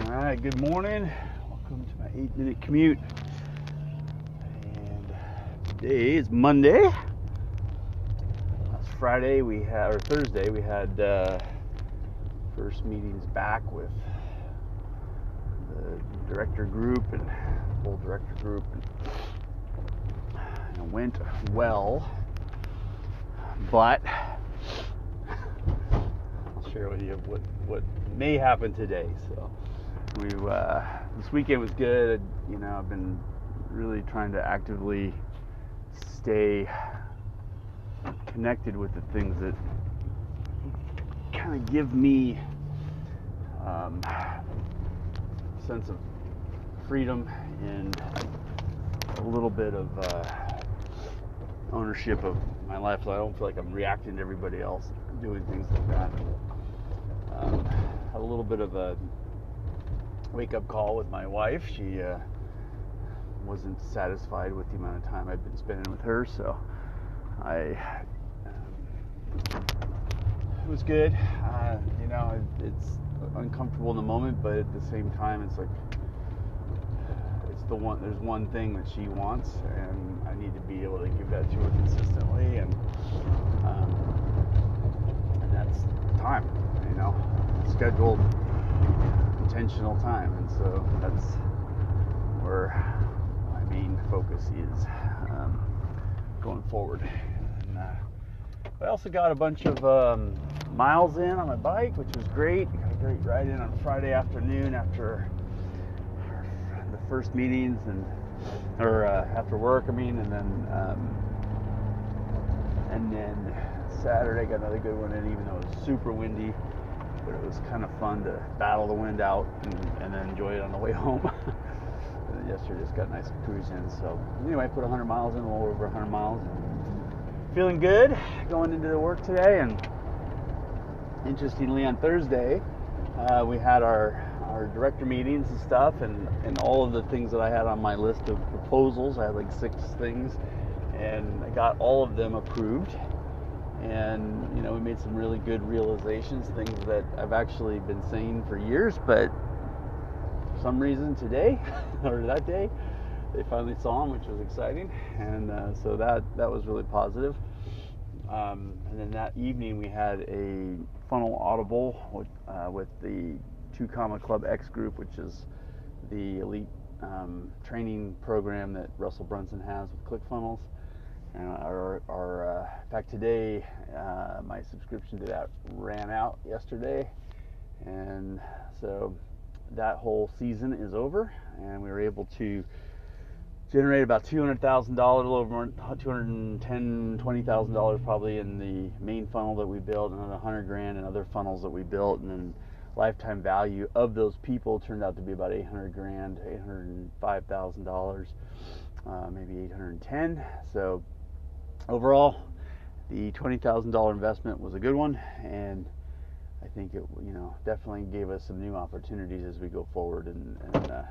All right, good morning. Welcome to my eight minute commute. And today is Monday. Last Friday we had, or Thursday, we had uh, first meetings back with the director group and full director group. And, and it went well, but I'll share with you what, what may happen today. So we uh, this weekend was good. You know, I've been really trying to actively stay connected with the things that kind of give me um, sense of freedom and a little bit of uh, ownership of my life, so I don't feel like I'm reacting to everybody else doing things like that. Um, a little bit of a wake up call with my wife. She uh, wasn't satisfied with the amount of time I've been spending with her, so I. It was good. Uh, you know, it, it's uncomfortable in the moment, but at the same time, it's like it's the one. There's one thing that she wants, and I need to be able to give that to her consistently, and um, and that's time. You know, scheduled intentional time, and so that's where my main focus is um, going forward. And, uh, I also got a bunch of um, miles in on my bike, which was great. Got a great ride in on Friday afternoon after the first meetings and or uh, after work, I mean, and then um, and then Saturday got another good one in, even though it was super windy but it was kind of fun to battle the wind out and, and then enjoy it on the way home. yesterday just got nice cruise in. So anyway, I put 100 miles in, a little over 100 miles. Feeling good going into the work today. And interestingly, on Thursday, uh, we had our our director meetings and stuff, and and all of the things that I had on my list of proposals. I had like six things, and I got all of them approved and you know we made some really good realizations things that i've actually been saying for years but for some reason today or that day they finally saw them which was exciting. And uh, so that that was really positive. Um, and then that evening we had a funnel audible with, uh, with the two comma club x group which is the elite um, training program that russell brunson has with clickfunnels and our, our uh, in fact today uh, my subscription to that ran out yesterday. And so that whole season is over and we were able to generate about $200,000 a little over 210 $20,000 probably in the main funnel that we built another 100 grand in other funnels that we built and then lifetime value of those people turned out to be about 800 grand $805,000 uh, maybe 810 so overall, the $20,000 investment was a good one, and I think it, you know, definitely gave us some new opportunities as we go forward and, and uh,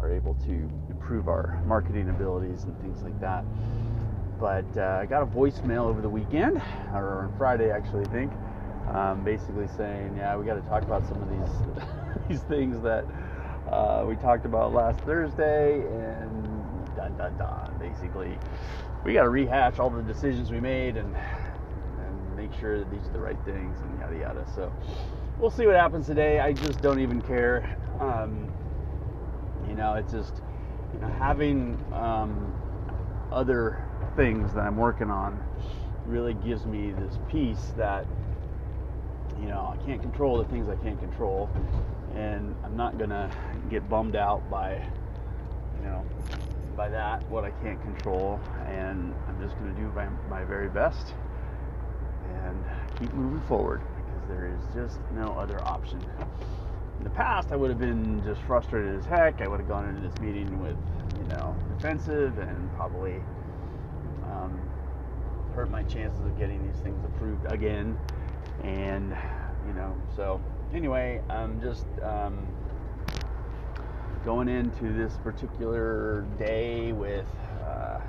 are able to improve our marketing abilities and things like that. But uh, I got a voicemail over the weekend, or on Friday actually, I think, um, basically saying, yeah, we got to talk about some of these these things that uh, we talked about last Thursday, and dun dun dun, basically we got to rehash all the decisions we made and and make sure that these are the right things and yada yada. So we'll see what happens today. I just don't even care. Um, you know, it's just you know having um, other things that I'm working on really gives me this peace that you know I can't control the things I can't control, and I'm not gonna get bummed out by you know by that what I can't control, and I'm just going to do my, my very best and keep moving forward because there is just no other option. In the past, I would have been just frustrated as heck. I would have gone into this meeting with, you know, defensive and probably um, hurt my chances of getting these things approved again. And, you know, so anyway, I'm just. Um, going into this particular day with, uh,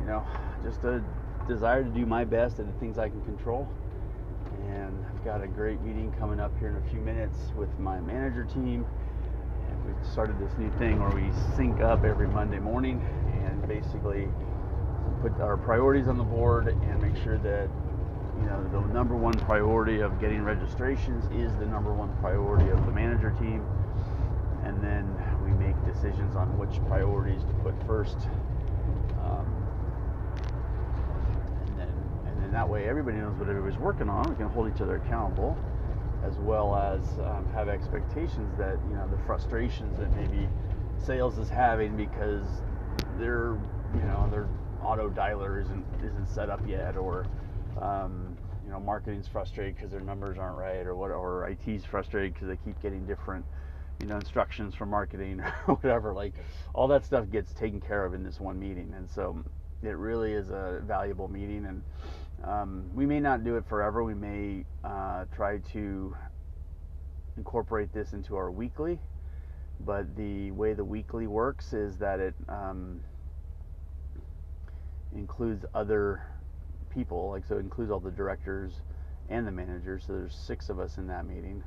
you know, just a desire to do my best at the things I can control. and I've got a great meeting coming up here in a few minutes with my manager team. And we've started this new thing where we sync up every Monday morning and basically put our priorities on the board and make sure that you know the number one priority of getting registrations is the number one priority of the manager team and then we make decisions on which priorities to put first. Um, and then and then that way everybody knows what everybody's working on. We can hold each other accountable as well as um, have expectations that you know the frustrations that maybe sales is having because their you know their auto dialer isn't isn't set up yet or um, you know marketing's frustrated because their numbers aren't right or what or IT's frustrated because they keep getting different you know instructions from marketing or whatever like all that stuff gets taken care of in this one meeting. And so it really is a valuable meeting. And um, we may not do it forever. We may uh, try to incorporate this into our weekly. But the way the weekly works is that it um, includes other people like so it includes all the directors and the managers. So there's six of us in that meeting.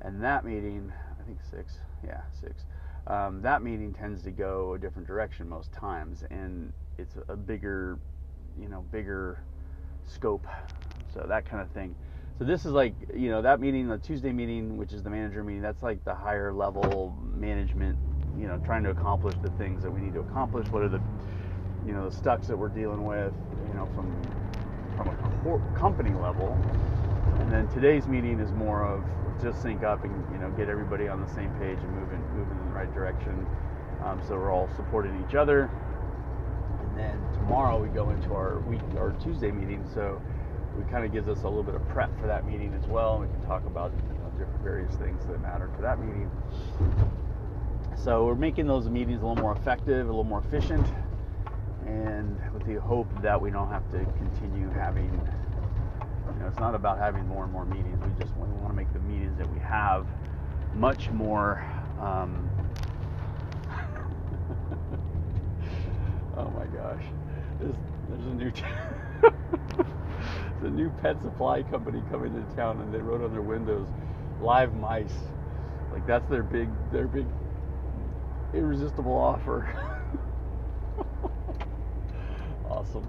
And that meeting think six. Yeah six. Um, that meeting tends to go a different direction most times and it's a bigger you know bigger scope. So that kind of thing. So this is like you know that meeting the tuesday meeting which is the manager meeting that's like the higher level management you know trying to accomplish the things that we need to accomplish. What are the you know the stucks that we're dealing with you know from from a company level? And then today's meeting is more of just sync up and you know get everybody on the same page and moving moving in the right direction. Um, so we're all supporting each other. And then tomorrow we go into our week our tuesday meeting. So it kind of gives us a little bit of prep for that meeting as well. We can talk about you know, different various things that matter for that meeting. So we're making those meetings a little more effective a little more efficient. And with the hope that we don't have to continue having you know it's not about having more and more meetings. We just we want to make the meetings that we have much more um, oh my gosh. There's, there's a new t- a new pet supply company coming to town and they wrote on their windows live mice. Like that's their big their big irresistible offer. Awesome.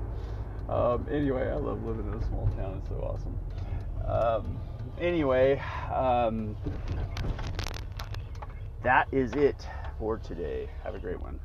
Um, anyway, I love living in a small town. It's so awesome. Um, anyway, um, that is it for today. Have a great one.